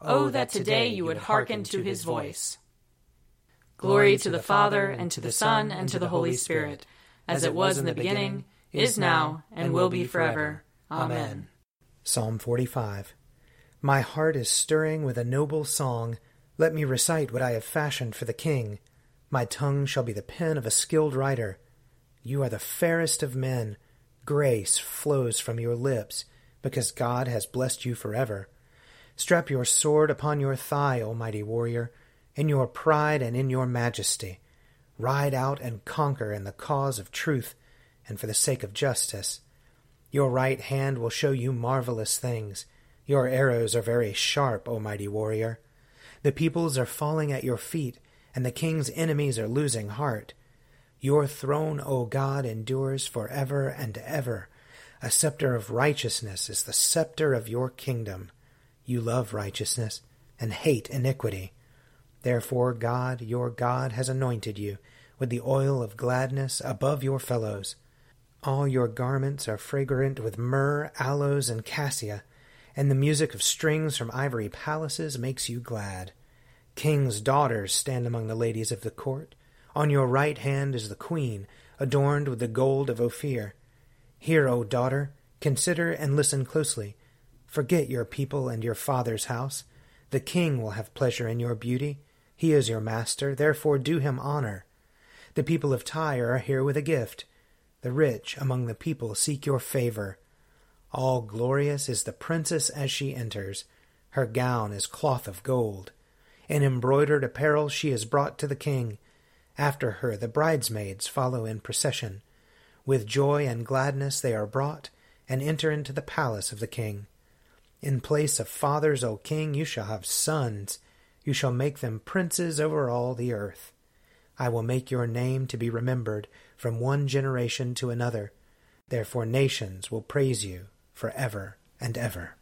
Oh, oh, that today you would hearken to his voice. Glory to the Father, and to the Son, and to the Holy Spirit, as it was in the beginning, is now, and will be forever. Amen. Psalm 45 My heart is stirring with a noble song. Let me recite what I have fashioned for the king. My tongue shall be the pen of a skilled writer. You are the fairest of men. Grace flows from your lips, because God has blessed you forever. Strap your sword upon your thigh, O mighty warrior, in your pride and in your majesty. Ride out and conquer in the cause of truth and for the sake of justice. Your right hand will show you marvelous things. Your arrows are very sharp, O mighty warrior. The peoples are falling at your feet, and the king's enemies are losing heart. Your throne, O God, endures for ever and ever. A scepter of righteousness is the scepter of your kingdom. You love righteousness and hate iniquity. Therefore, God, your God, has anointed you with the oil of gladness above your fellows. All your garments are fragrant with myrrh, aloes, and cassia, and the music of strings from ivory palaces makes you glad. King's daughters stand among the ladies of the court. On your right hand is the queen, adorned with the gold of Ophir. Hear, O daughter, consider and listen closely. Forget your people and your father's house. The king will have pleasure in your beauty. He is your master, therefore do him honor. The people of Tyre are here with a gift. The rich among the people seek your favor. All glorious is the princess as she enters. Her gown is cloth of gold. In embroidered apparel she is brought to the king. After her the bridesmaids follow in procession. With joy and gladness they are brought, and enter into the palace of the king. In place of fathers, O king, you shall have sons. You shall make them princes over all the earth. I will make your name to be remembered from one generation to another. Therefore nations will praise you for ever and ever.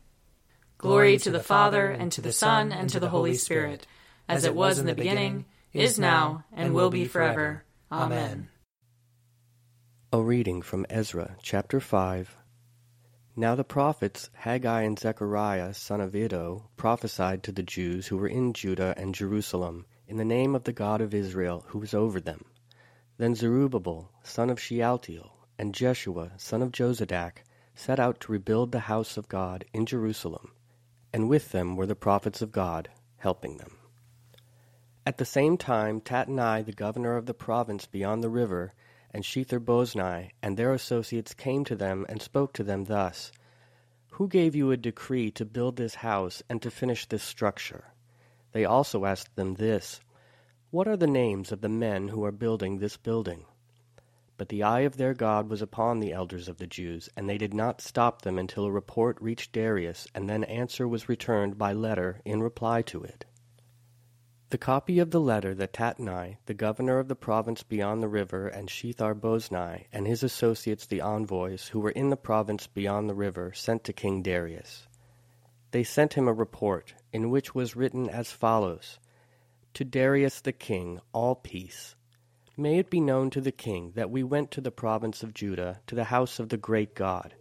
Glory to the Father, and to the Son, and to the Holy Spirit, as it was in the beginning, is now, and will be forever. Amen. A reading from Ezra chapter 5 now the prophets Haggai and Zechariah son of Iddo prophesied to the Jews who were in Judah and Jerusalem in the name of the God of Israel who was over them. Then Zerubbabel son of Shealtiel and Jeshua son of Jozadak set out to rebuild the house of God in Jerusalem, and with them were the prophets of God helping them. At the same time Tattenai the governor of the province beyond the river and Shethar-boznai and their associates came to them and spoke to them thus, Who gave you a decree to build this house and to finish this structure? They also asked them this, What are the names of the men who are building this building? But the eye of their God was upon the elders of the Jews, and they did not stop them until a report reached Darius, and then answer was returned by letter in reply to it. The copy of the letter that Tatnai, the governor of the province beyond the river, and Shethar-boznai, and his associates the envoys, who were in the province beyond the river, sent to King Darius. They sent him a report, in which was written as follows To Darius the king, all peace. May it be known to the king that we went to the province of Judah, to the house of the great God.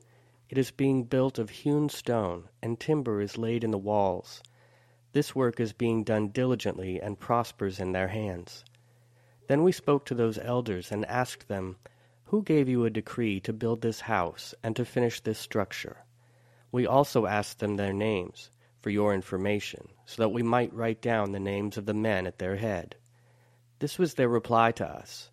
It is being built of hewn stone, and timber is laid in the walls this work is being done diligently and prospers in their hands. Then we spoke to those elders and asked them, Who gave you a decree to build this house and to finish this structure? We also asked them their names, for your information, so that we might write down the names of the men at their head. This was their reply to us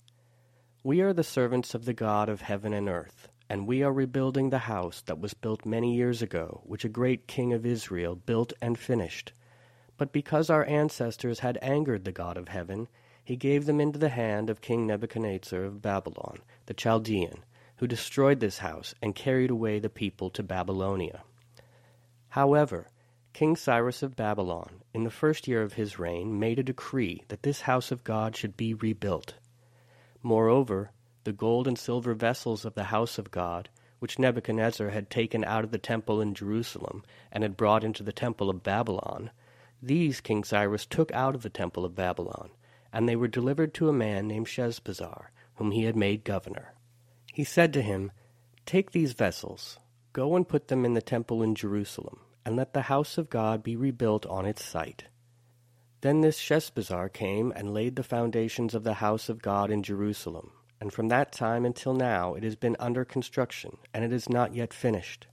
We are the servants of the God of heaven and earth, and we are rebuilding the house that was built many years ago, which a great king of Israel built and finished. But because our ancestors had angered the God of heaven, he gave them into the hand of King Nebuchadnezzar of Babylon, the Chaldean, who destroyed this house and carried away the people to Babylonia. However, King Cyrus of Babylon, in the first year of his reign, made a decree that this house of God should be rebuilt. Moreover, the gold and silver vessels of the house of God, which Nebuchadnezzar had taken out of the temple in Jerusalem and had brought into the temple of Babylon, these King Cyrus took out of the temple of Babylon, and they were delivered to a man named Sheshbazzar, whom he had made governor. He said to him, Take these vessels, go and put them in the temple in Jerusalem and let the house of God be rebuilt on its site. Then this Sheshbazzar came and laid the foundations of the house of God in Jerusalem, and from that time until now it has been under construction, and it is not yet finished.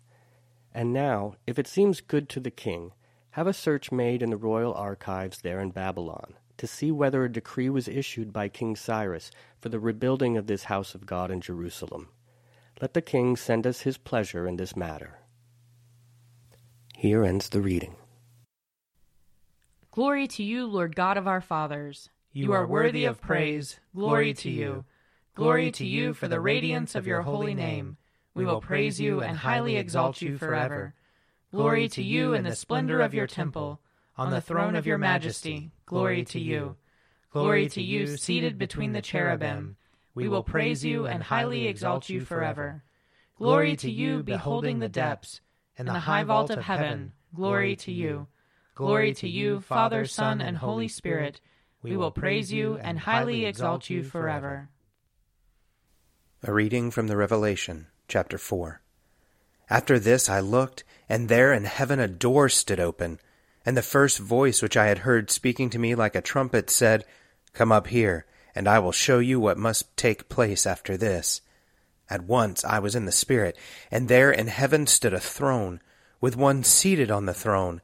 And now, if it seems good to the king, have a search made in the royal archives there in Babylon, to see whether a decree was issued by King Cyrus for the rebuilding of this house of God in Jerusalem. Let the king send us his pleasure in this matter. Here ends the reading. Glory to you, Lord God of our fathers. You are worthy of praise. Glory to you. Glory to you for the radiance of your holy name. We will praise you and highly exalt you forever. Glory to you in the splendor of your temple. On the throne of your majesty, glory to you. Glory to you seated between the cherubim. We will praise you and highly exalt you forever. Glory to you beholding the depths and the high vault of heaven, glory to you. Glory to you, Father, Son, and Holy Spirit. We will praise you and highly exalt you forever. A reading from the Revelation, chapter 4. After this I looked, and there in heaven a door stood open. And the first voice which I had heard speaking to me like a trumpet said, Come up here, and I will show you what must take place after this. At once I was in the Spirit, and there in heaven stood a throne, with one seated on the throne.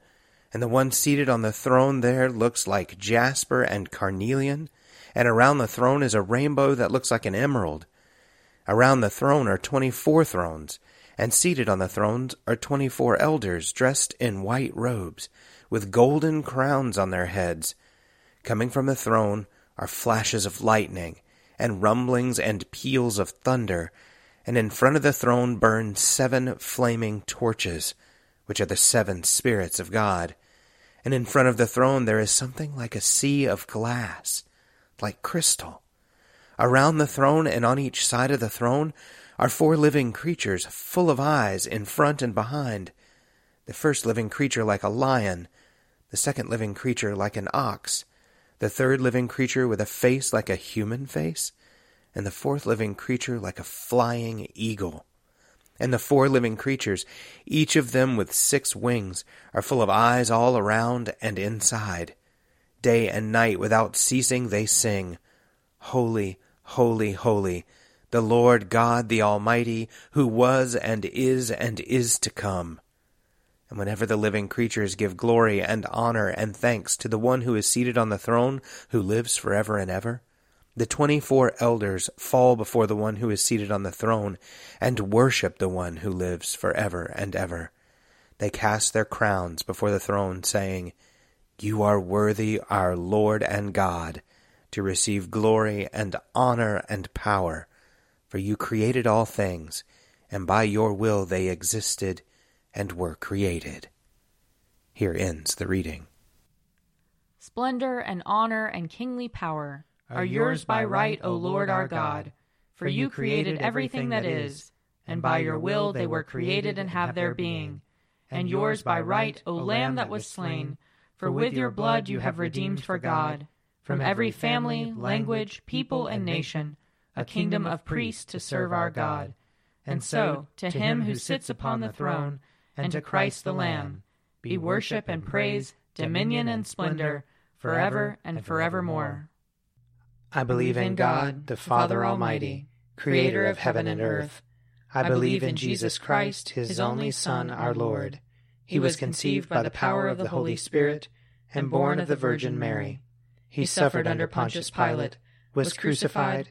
And the one seated on the throne there looks like jasper and carnelian, and around the throne is a rainbow that looks like an emerald. Around the throne are twenty four thrones, and seated on the thrones are twenty four elders dressed in white robes, with golden crowns on their heads. Coming from the throne are flashes of lightning, and rumblings and peals of thunder and in front of the throne burn seven flaming torches, which are the seven spirits of God. And in front of the throne there is something like a sea of glass, like crystal. Around the throne and on each side of the throne are four living creatures, full of eyes in front and behind. The first living creature like a lion, the second living creature like an ox, the third living creature with a face like a human face, and the fourth living creature like a flying eagle. And the four living creatures, each of them with six wings, are full of eyes all around and inside. Day and night without ceasing they sing, Holy, holy, holy, the Lord God the Almighty, who was and is and is to come. And whenever the living creatures give glory and honor and thanks to the one who is seated on the throne, who lives forever and ever, the twenty four elders fall before the one who is seated on the throne and worship the one who lives for ever and ever. They cast their crowns before the throne, saying, You are worthy, our Lord and God, to receive glory and honor and power, for you created all things, and by your will they existed and were created. Here ends the reading. Splendor and honor and kingly power are yours by right, O Lord our God, for you created everything that is, and by your will they were created and have their being. And yours by right, O Lamb that was slain, for with your blood you have redeemed for God, from every family, language, people, and nation, a kingdom of priests to serve our God. And so, to him who sits upon the throne, and to Christ the Lamb, be worship and praise, dominion and splendor, forever and forevermore. I believe in God, the Father Almighty, creator of heaven and earth. I believe in Jesus Christ, his only Son, our Lord. He was conceived by the power of the Holy Spirit and born of the Virgin Mary. He suffered under Pontius Pilate, was crucified,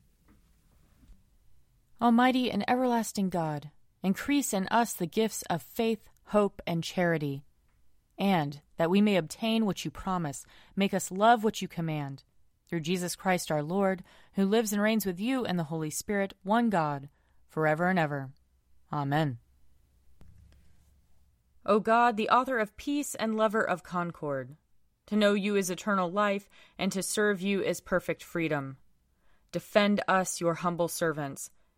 Almighty and everlasting God, increase in us the gifts of faith, hope, and charity, and that we may obtain what you promise, make us love what you command. Through Jesus Christ our Lord, who lives and reigns with you and the Holy Spirit, one God, forever and ever. Amen. O God, the author of peace and lover of concord, to know you is eternal life, and to serve you is perfect freedom. Defend us, your humble servants